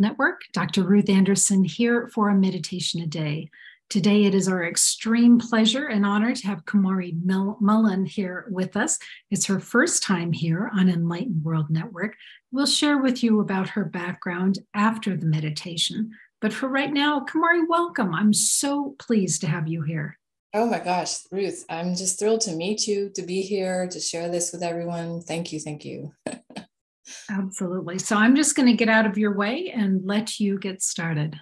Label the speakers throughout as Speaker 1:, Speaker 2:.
Speaker 1: Network. Dr. Ruth Anderson here for a meditation a day. Today, it is our extreme pleasure and honor to have Kumari Mullin here with us. It's her first time here on Enlightened World Network. We'll share with you about her background after the meditation. But for right now, Kumari, welcome. I'm so pleased to have you here.
Speaker 2: Oh my gosh, Ruth, I'm just thrilled to meet you, to be here, to share this with everyone. Thank you. Thank you.
Speaker 1: Absolutely. So I'm just going to get out of your way and let you get started.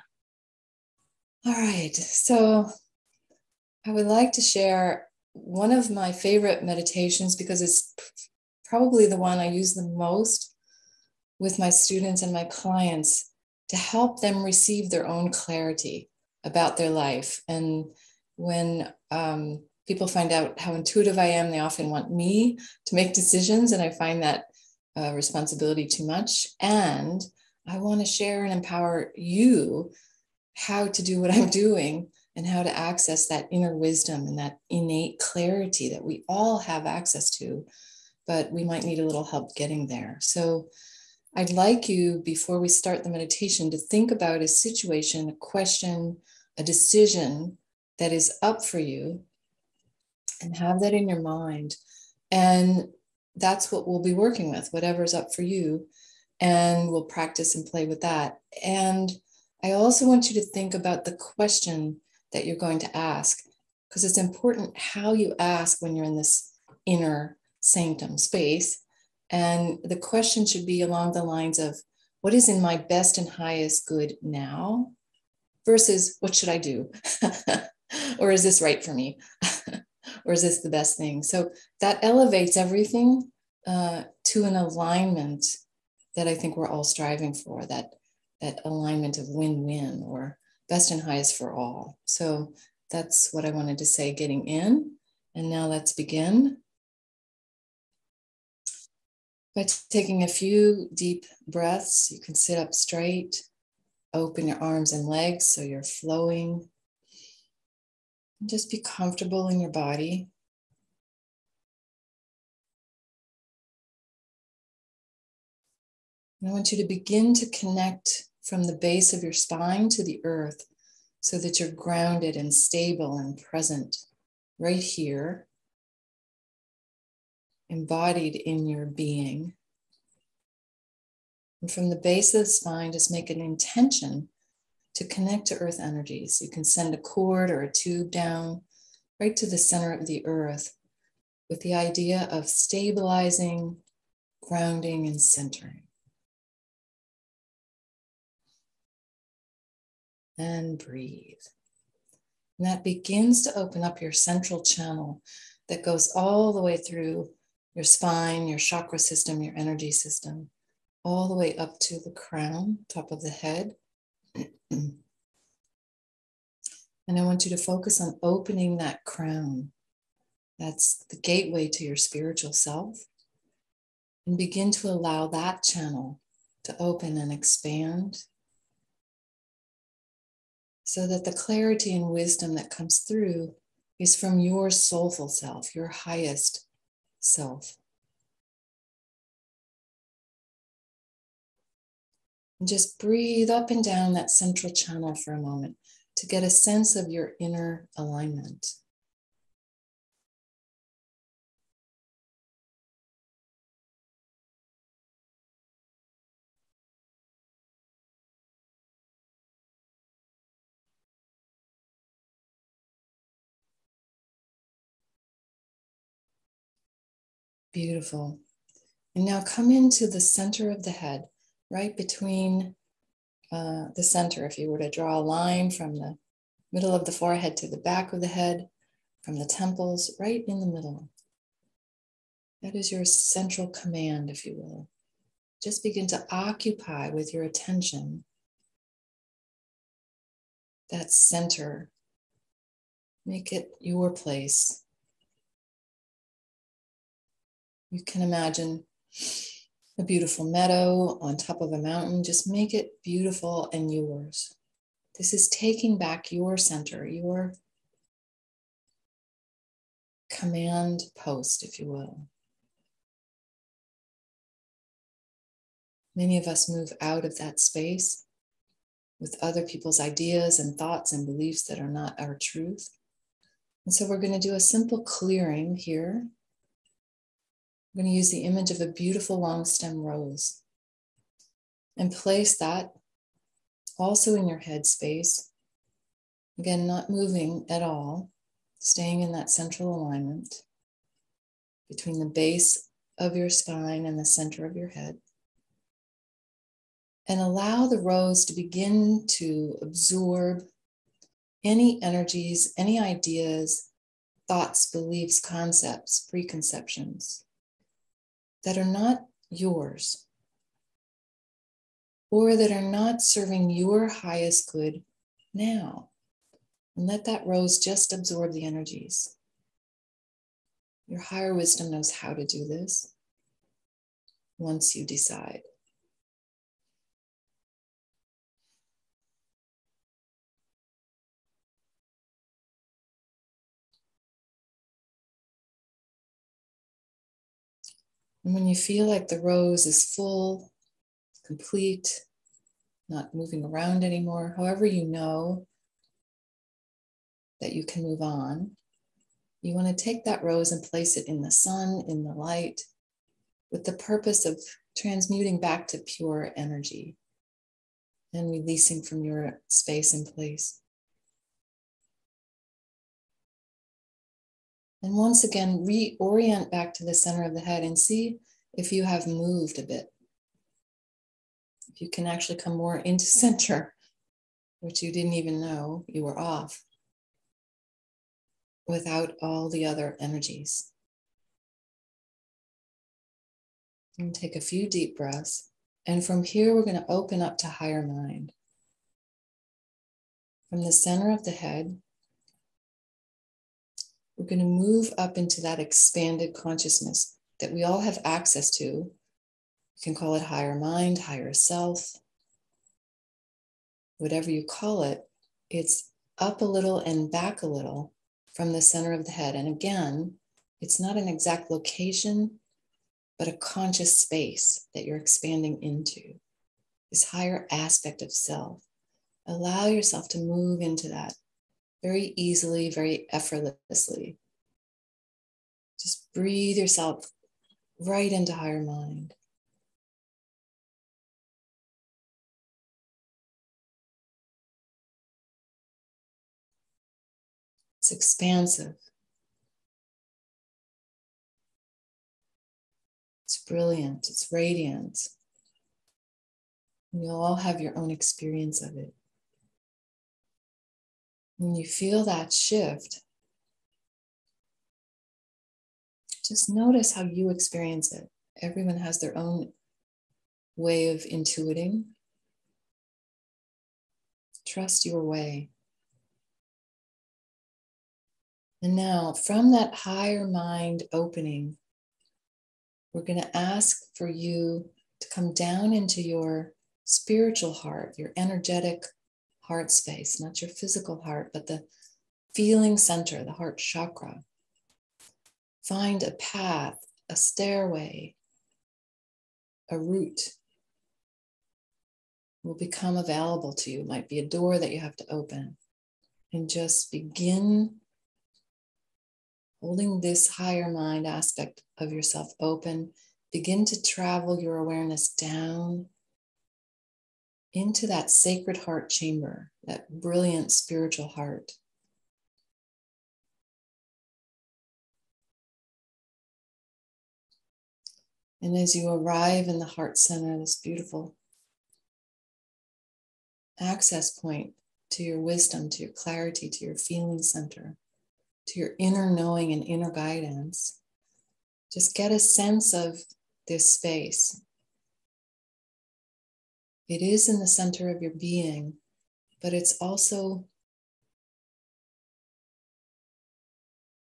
Speaker 2: All right. So I would like to share one of my favorite meditations because it's probably the one I use the most with my students and my clients to help them receive their own clarity about their life. And when um, people find out how intuitive I am, they often want me to make decisions. And I find that uh, responsibility too much. And I want to share and empower you how to do what I'm doing and how to access that inner wisdom and that innate clarity that we all have access to, but we might need a little help getting there. So I'd like you, before we start the meditation, to think about a situation, a question, a decision that is up for you and have that in your mind. And that's what we'll be working with, whatever's up for you. And we'll practice and play with that. And I also want you to think about the question that you're going to ask, because it's important how you ask when you're in this inner sanctum space. And the question should be along the lines of what is in my best and highest good now versus what should I do? or is this right for me? or is this the best thing? So that elevates everything uh, to an alignment that I think we're all striving for that that alignment of win-win or best and highest for all. So that's what I wanted to say getting in. And now let's begin by taking a few deep breaths. You can sit up straight, open your arms and legs so you're flowing. Just be comfortable in your body. And I want you to begin to connect from the base of your spine to the earth so that you're grounded and stable and present right here, embodied in your being. And from the base of the spine, just make an intention to connect to earth energies. You can send a cord or a tube down right to the center of the earth with the idea of stabilizing, grounding, and centering. and breathe. And that begins to open up your central channel that goes all the way through your spine, your chakra system, your energy system, all the way up to the crown, top of the head. and I want you to focus on opening that crown. That's the gateway to your spiritual self. And begin to allow that channel to open and expand so that the clarity and wisdom that comes through is from your soulful self, your highest self. And just breathe up and down that central channel for a moment to get a sense of your inner alignment. Beautiful. And now come into the center of the head, right between uh, the center. If you were to draw a line from the middle of the forehead to the back of the head, from the temples, right in the middle. That is your central command, if you will. Just begin to occupy with your attention that center. Make it your place. You can imagine a beautiful meadow on top of a mountain. Just make it beautiful and yours. This is taking back your center, your command post, if you will. Many of us move out of that space with other people's ideas and thoughts and beliefs that are not our truth. And so we're going to do a simple clearing here. I'm going to use the image of a beautiful long stem rose and place that also in your head space. Again, not moving at all, staying in that central alignment between the base of your spine and the center of your head and allow the rose to begin to absorb any energies, any ideas, thoughts, beliefs, concepts, preconceptions that are not yours or that are not serving your highest good now. And let that rose just absorb the energies. Your higher wisdom knows how to do this once you decide. And when you feel like the rose is full, complete, not moving around anymore, however you know that you can move on, you want to take that rose and place it in the sun, in the light, with the purpose of transmuting back to pure energy and releasing from your space and place. And once again, reorient back to the center of the head and see if you have moved a bit. If you can actually come more into center, which you didn't even know you were off, without all the other energies. And take a few deep breaths. And from here, we're going to open up to higher mind. From the center of the head, we're going to move up into that expanded consciousness that we all have access to. You can call it higher mind, higher self, whatever you call it. It's up a little and back a little from the center of the head. And again, it's not an exact location, but a conscious space that you're expanding into, this higher aspect of self. Allow yourself to move into that very easily, very effortlessly. Just breathe yourself right into higher mind. It's expansive. It's brilliant. It's radiant. You'll all have your own experience of it. When you feel that shift, just notice how you experience it. Everyone has their own way of intuiting. Trust your way. And now, from that higher mind opening, we're going to ask for you to come down into your spiritual heart, your energetic heart space, not your physical heart, but the feeling center, the heart chakra. Find a path, a stairway, a route will become available to you. It might be a door that you have to open. And just begin holding this higher mind aspect of yourself open. Begin to travel your awareness down into that sacred heart chamber, that brilliant spiritual heart. And as you arrive in the heart center, this beautiful access point to your wisdom, to your clarity, to your feeling center, to your inner knowing and inner guidance, just get a sense of this space it is in the center of your being, but it's also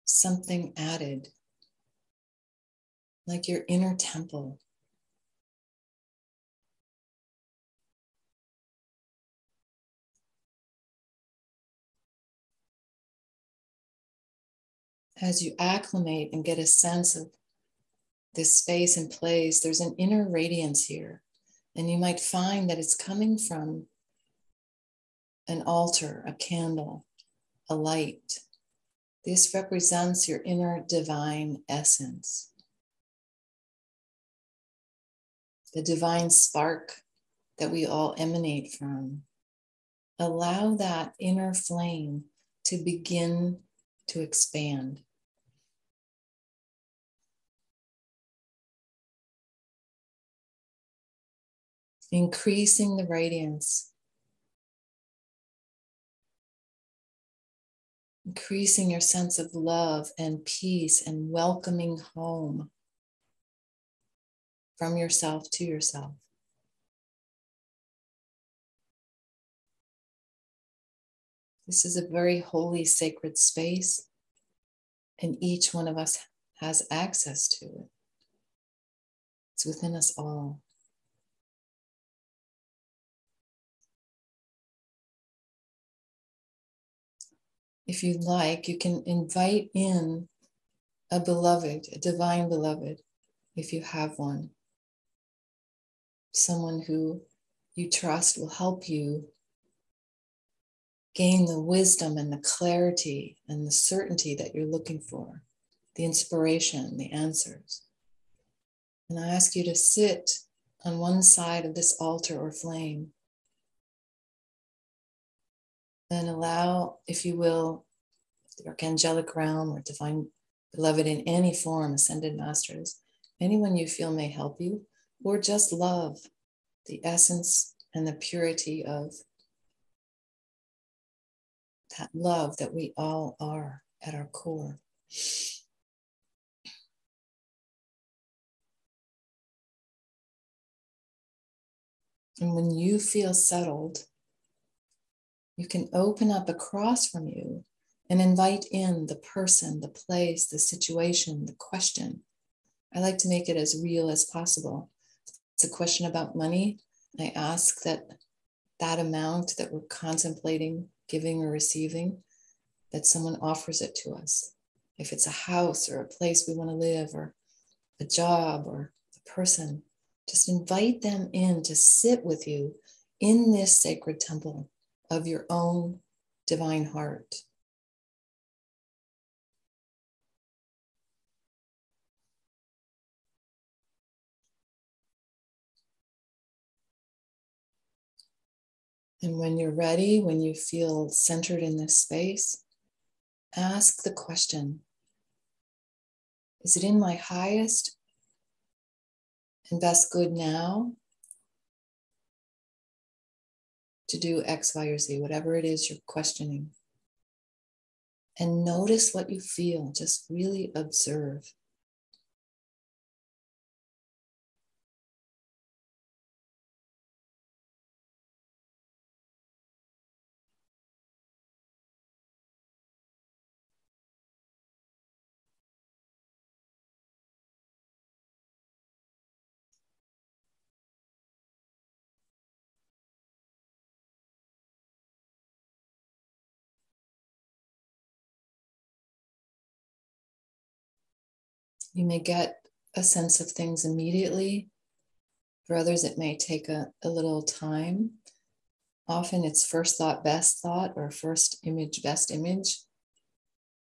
Speaker 2: something added, like your inner temple. As you acclimate and get a sense of this space and place, there's an inner radiance here. And you might find that it's coming from an altar, a candle, a light. This represents your inner divine essence, the divine spark that we all emanate from. Allow that inner flame to begin to expand. Increasing the radiance, increasing your sense of love and peace and welcoming home from yourself to yourself. This is a very holy, sacred space, and each one of us has access to it. It's within us all. If you like, you can invite in a beloved, a divine beloved, if you have one. Someone who you trust will help you gain the wisdom and the clarity and the certainty that you're looking for, the inspiration, the answers. And I ask you to sit on one side of this altar or flame. And allow, if you will, the archangelic realm or divine beloved in any form, ascended masters, anyone you feel may help you, or just love the essence and the purity of that love that we all are at our core. And when you feel settled, you can open up across from you and invite in the person, the place, the situation, the question. I like to make it as real as possible. It's a question about money. I ask that that amount that we're contemplating giving or receiving, that someone offers it to us. If it's a house or a place we want to live or a job or a person, just invite them in to sit with you in this sacred temple of your own divine heart. And when you're ready, when you feel centered in this space, ask the question Is it in my highest and best good now to do X, Y, or Z, whatever it is you're questioning? And notice what you feel. Just really observe. You may get a sense of things immediately. For others, it may take a, a little time. Often it's first thought, best thought, or first image, best image.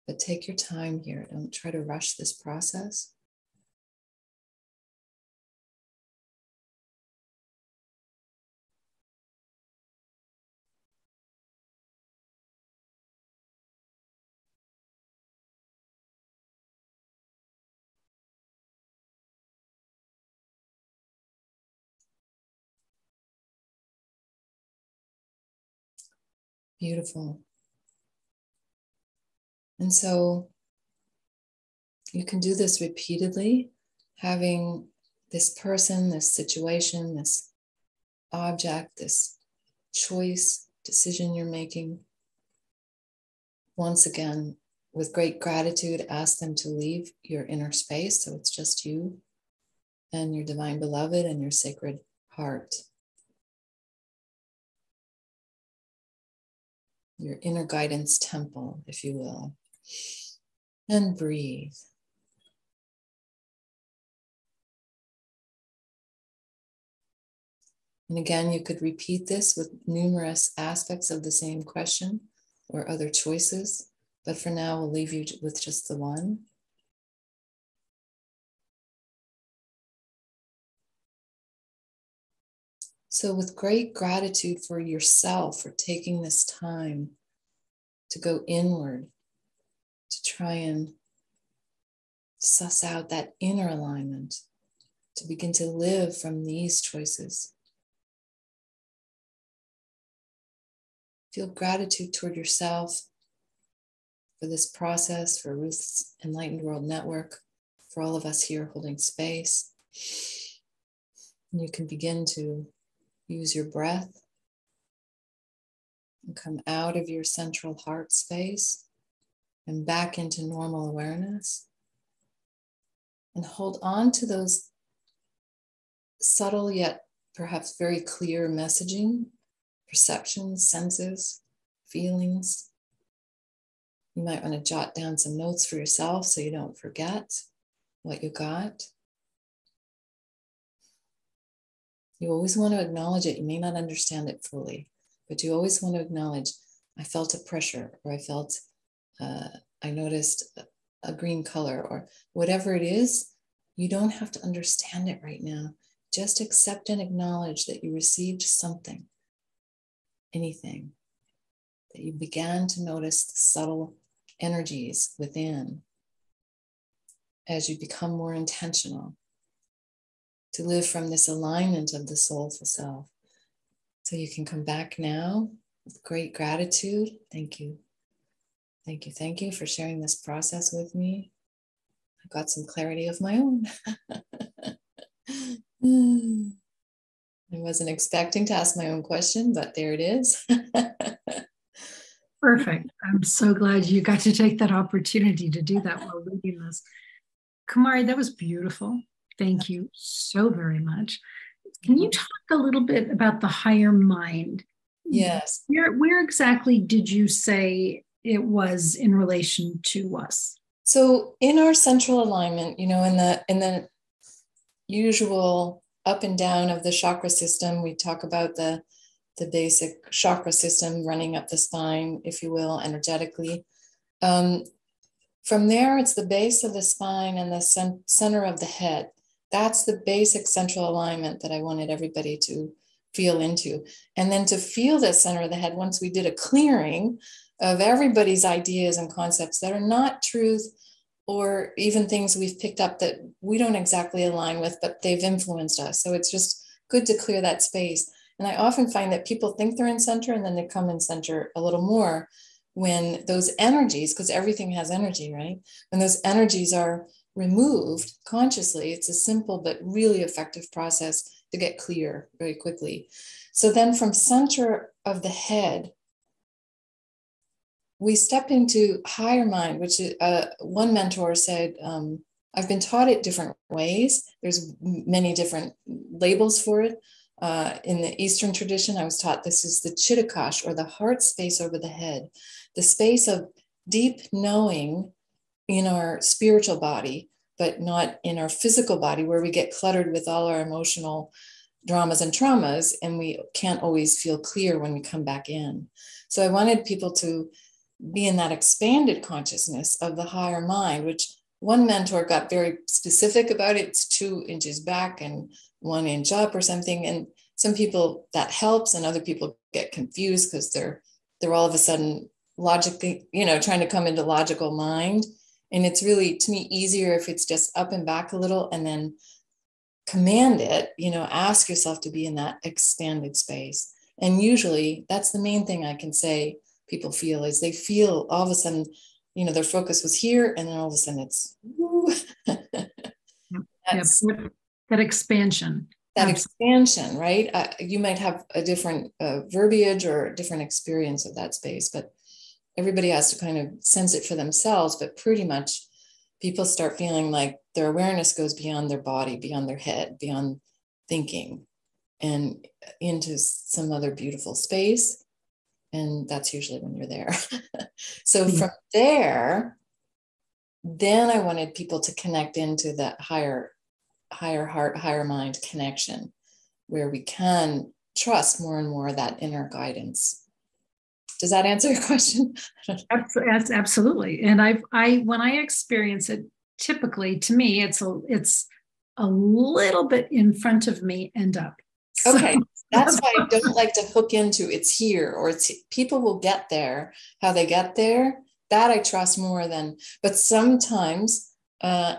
Speaker 2: But take your time here. Don't try to rush this process. Beautiful. And so you can do this repeatedly, having this person, this situation, this object, this choice, decision you're making. Once again, with great gratitude, ask them to leave your inner space. So it's just you and your divine beloved and your sacred heart. Your inner guidance temple, if you will. And breathe. And again, you could repeat this with numerous aspects of the same question or other choices. But for now, we'll leave you with just the one. So, with great gratitude for yourself for taking this time to go inward, to try and suss out that inner alignment, to begin to live from these choices. Feel gratitude toward yourself for this process, for Ruth's Enlightened World Network, for all of us here holding space. And you can begin to use your breath and come out of your central heart space and back into normal awareness. And hold on to those subtle yet perhaps very clear messaging, perceptions, senses, feelings. You might want to jot down some notes for yourself so you don't forget what you got. You always want to acknowledge it. You may not understand it fully, but you always want to acknowledge I felt a pressure, or I felt, uh, I noticed a green color, or whatever it is. You don't have to understand it right now. Just accept and acknowledge that you received something, anything, that you began to notice the subtle energies within as you become more intentional to live from this alignment of the soulful self. So you can come back now with great gratitude. Thank you. Thank you. Thank you for sharing this process with me. I got some clarity of my own. I wasn't expecting to ask my own question, but there it is.
Speaker 1: Perfect. I'm so glad you got to take that opportunity to do that while reading this. Kumari, that was beautiful. Thank you so very much. Can you talk a little bit about the higher mind?
Speaker 2: Yes.
Speaker 1: Where, where exactly did you say it was in relation to us?
Speaker 2: So in our central alignment, you know, in the in the usual up and down of the chakra system, we talk about the the basic chakra system running up the spine, if you will, energetically. Um, from there, it's the base of the spine and the center of the head. That's the basic central alignment that I wanted everybody to feel into. And then to feel the center of the head, once we did a clearing of everybody's ideas and concepts that are not truth or even things we've picked up that we don't exactly align with, but they've influenced us. So it's just good to clear that space. And I often find that people think they're in center and then they come in center a little more when those energies, because everything has energy, right? When those energies are removed consciously, it's a simple but really effective process to get clear very quickly. So then from center of the head, we step into higher mind, which uh, one mentor said, um, I've been taught it different ways. There's many different labels for it. Uh, in the Eastern tradition, I was taught this is the chittakash or the heart space over the head, the space of deep knowing in our spiritual body, but not in our physical body, where we get cluttered with all our emotional dramas and traumas, and we can't always feel clear when we come back in. So I wanted people to be in that expanded consciousness of the higher mind, which one mentor got very specific about it. It's two inches back and one inch up or something. And some people that helps, and other people get confused because they're they're all of a sudden logically, you know, trying to come into logical mind. And it's really, to me, easier if it's just up and back a little and then command it, you know, ask yourself to be in that expanded space. And usually that's the main thing I can say people feel is they feel all of a sudden, you know, their focus was here and then all of a sudden it's
Speaker 1: yep. that expansion.
Speaker 2: That expansion, right? Uh, you might have a different uh, verbiage or different experience of that space, but everybody has to kind of sense it for themselves. But pretty much people start feeling like their awareness goes beyond their body, beyond their head, beyond thinking, and into some other beautiful space. And that's usually when you're there. so mm-hmm. from there, then I wanted people to connect into that higher, higher heart, higher mind connection, where we can trust more and more that inner guidance. Does that answer your question?
Speaker 1: Absolutely. And I've I when I experience it, typically to me, it's a it's a little bit in front of me and up.
Speaker 2: Okay. So, That's why I don't like to hook into it's here or it's people will get there. How they get there, that I trust more than. But sometimes uh,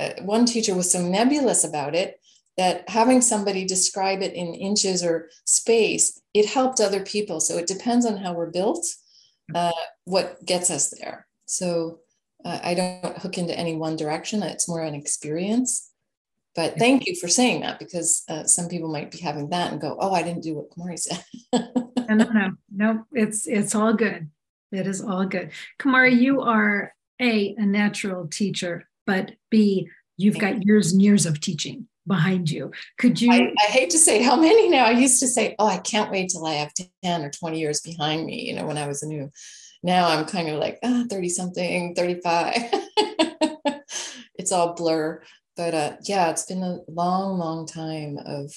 Speaker 2: uh one teacher was so nebulous about it that having somebody describe it in inches or space, it helped other people. So it depends on how we're built, uh, what gets us there. So uh, I don't hook into any one direction. It's more an experience. But thank you for saying that because uh, some people might be having that and go, "Oh, I didn't do what Kumari said."
Speaker 1: no, no, no, it's it's all good. It is all good. Kumari, you are a a natural teacher, but b you've got years and years of teaching behind you. Could you?
Speaker 2: I, I, hate to say how many now. I used to say, oh, I can't wait till I have 10 or 20 years behind me, you know, when I was a new. Now I'm kind of like, ah, 30 something, 35. it's all blur. But uh, yeah, it's been a long, long time of.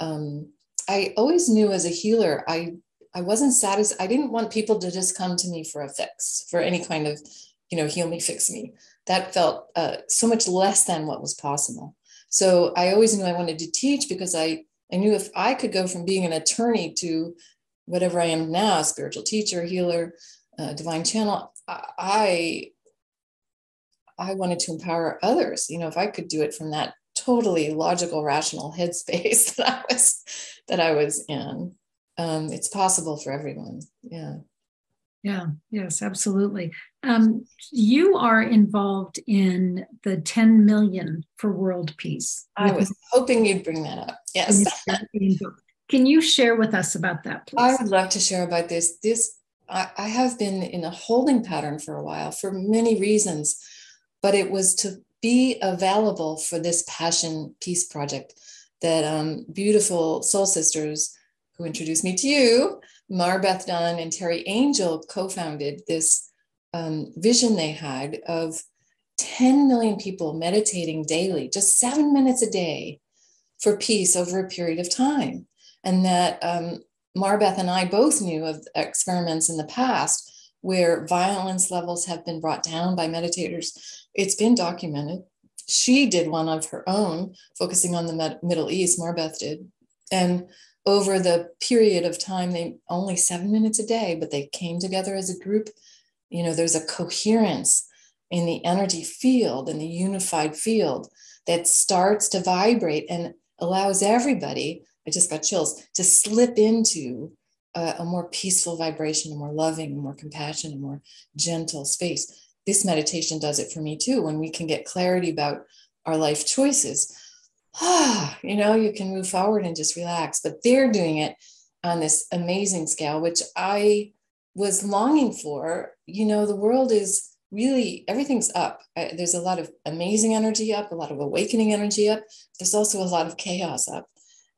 Speaker 2: Um, I always knew as a healer, I I wasn't satisfied. I didn't want people to just come to me for a fix, for any kind of, you know, heal me, fix me. That felt uh, so much less than what was possible. So I always knew I wanted to teach because I, I knew if I could go from being an attorney to whatever I am now, spiritual teacher, healer, uh, divine channel, I I wanted to empower others. You know, if I could do it from that totally logical, rational headspace that I was that I was in, um, it's possible for everyone. Yeah.
Speaker 1: Yeah, yes, absolutely. Um, you are involved in the 10 million for world peace.
Speaker 2: I was hoping you'd bring that up. Yes.
Speaker 1: Can you share with us about that, please?
Speaker 2: I would love to share about this. This I, I have been in a holding pattern for a while for many reasons, but it was to be available for this passion peace project that um, beautiful soul sisters who introduced me to you Marbeth Dunn and Terry Angel co founded this um, vision they had of 10 million people meditating daily, just seven minutes a day for peace over a period of time. And that um, Marbeth and I both knew of experiments in the past where violence levels have been brought down by meditators. It's been documented. She did one of her own, focusing on the Middle East, Marbeth did. And over the period of time they only seven minutes a day but they came together as a group. You know there's a coherence in the energy field in the unified field that starts to vibrate and allows everybody i just got chills to slip into a, a more peaceful vibration a more loving a more compassion a more gentle space. This meditation does it for me too when we can get clarity about our life choices you know, you can move forward and just relax. But they're doing it on this amazing scale, which I was longing for. You know, the world is really everything's up. There's a lot of amazing energy up, a lot of awakening energy up. There's also a lot of chaos up.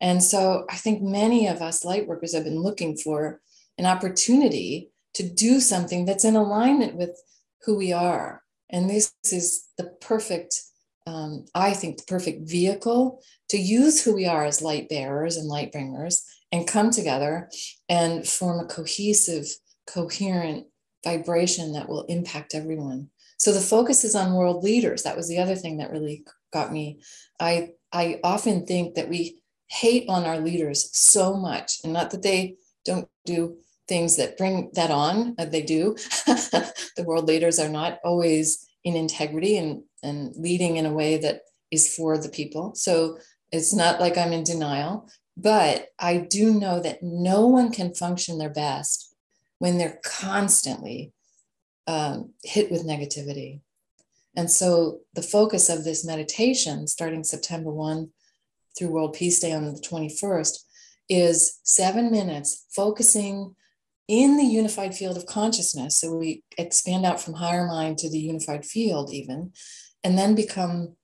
Speaker 2: And so I think many of us light workers have been looking for an opportunity to do something that's in alignment with who we are. And this is the perfect um, I think, the perfect vehicle to use who we are as light bearers and light bringers and come together and form a cohesive, coherent vibration that will impact everyone. So the focus is on world leaders. That was the other thing that really got me. I I often think that we hate on our leaders so much, and not that they don't do things that bring that on. They do. the world leaders are not always in integrity and, and leading in a way that is for the people. So it's not like I'm in denial, but I do know that no one can function their best when they're constantly um, hit with negativity. And so the focus of this meditation, starting September 1 through World Peace Day on the 21st, is seven minutes focusing in the unified field of consciousness. So we expand out from higher mind to the unified field, even, and then become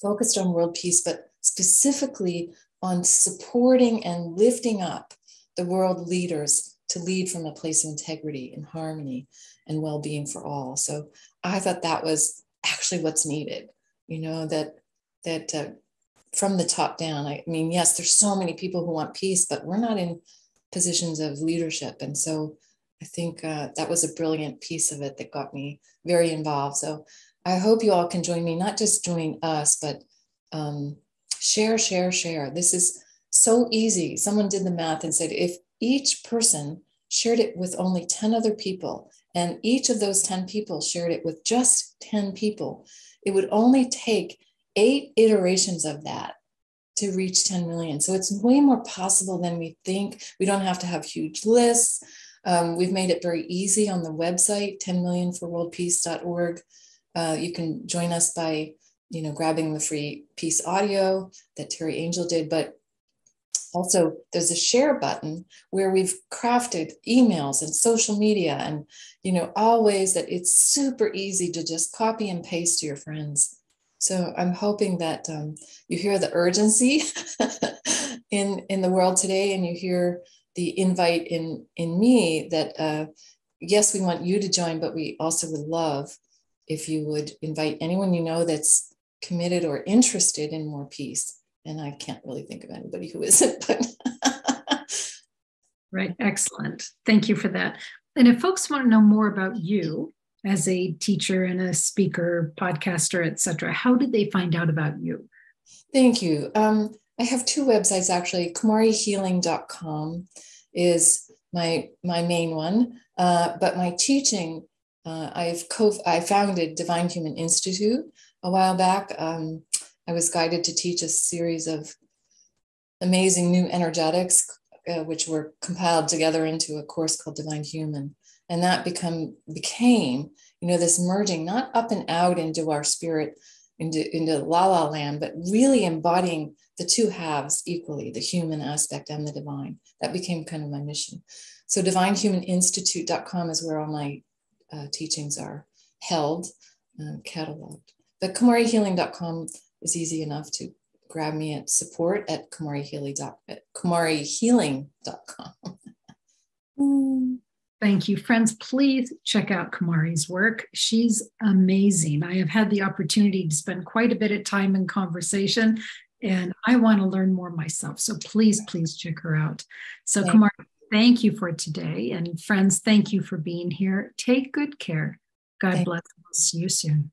Speaker 2: focused on world peace, but specifically on supporting and lifting up the world leaders to lead from a place of integrity and harmony and well being for all. So I thought that was actually what's needed, you know, that, that uh, from the top down. I mean, yes, there's so many people who want peace, but we're not in positions of leadership. And so I think uh, that was a brilliant piece of it that got me very involved. So I hope you all can join me, not just join us, but um, share, share, share. This is so easy. Someone did the math and said if each person shared it with only 10 other people, and each of those 10 people shared it with just 10 people, it would only take eight iterations of that to reach 10 million. So it's way more possible than we think. We don't have to have huge lists. Um, we've made it very easy on the website, 10millionforworldpeace.org. Uh, you can join us by, you know, grabbing the free peace audio that Terry Angel did, but also there's a share button where we've crafted emails and social media and you know all ways that it's super easy to just copy and paste to your friends. So i'm hoping that um, you hear the urgency in in the world today and you hear the invite in in me that uh, yes we want you to join but we also would love if you would invite anyone you know that's committed or interested in more peace and I can't really think of anybody who isn't, but.
Speaker 1: right, excellent. Thank you for that. And if folks want to know more about you as a teacher and a speaker, podcaster, etc., how did they find out about you?
Speaker 2: Thank you. Um, I have two websites actually. KumariHealing.com is my my main one, uh, but my teaching, uh, I've co I founded Divine Human Institute a while back. Um, I was guided to teach a series of amazing new energetics, uh, which were compiled together into a course called Divine Human. And that become became, you know, this merging, not up and out into our spirit, into, into la la land, but really embodying the two halves equally, the human aspect and the divine. That became kind of my mission. So divinehumaninstitute.com is where all my uh, teachings are held, uh, cataloged. But kumarihealing.com is easy enough to grab me at support at kumarihealing.com.
Speaker 1: Thank you. Friends, please check out Kumari's work. She's amazing. I have had the opportunity to spend quite a bit of time in conversation, and I want to learn more myself. So please, please check her out. So, thank Kumari, thank you for today. And friends, thank you for being here. Take good care. God thank bless. We'll see you soon.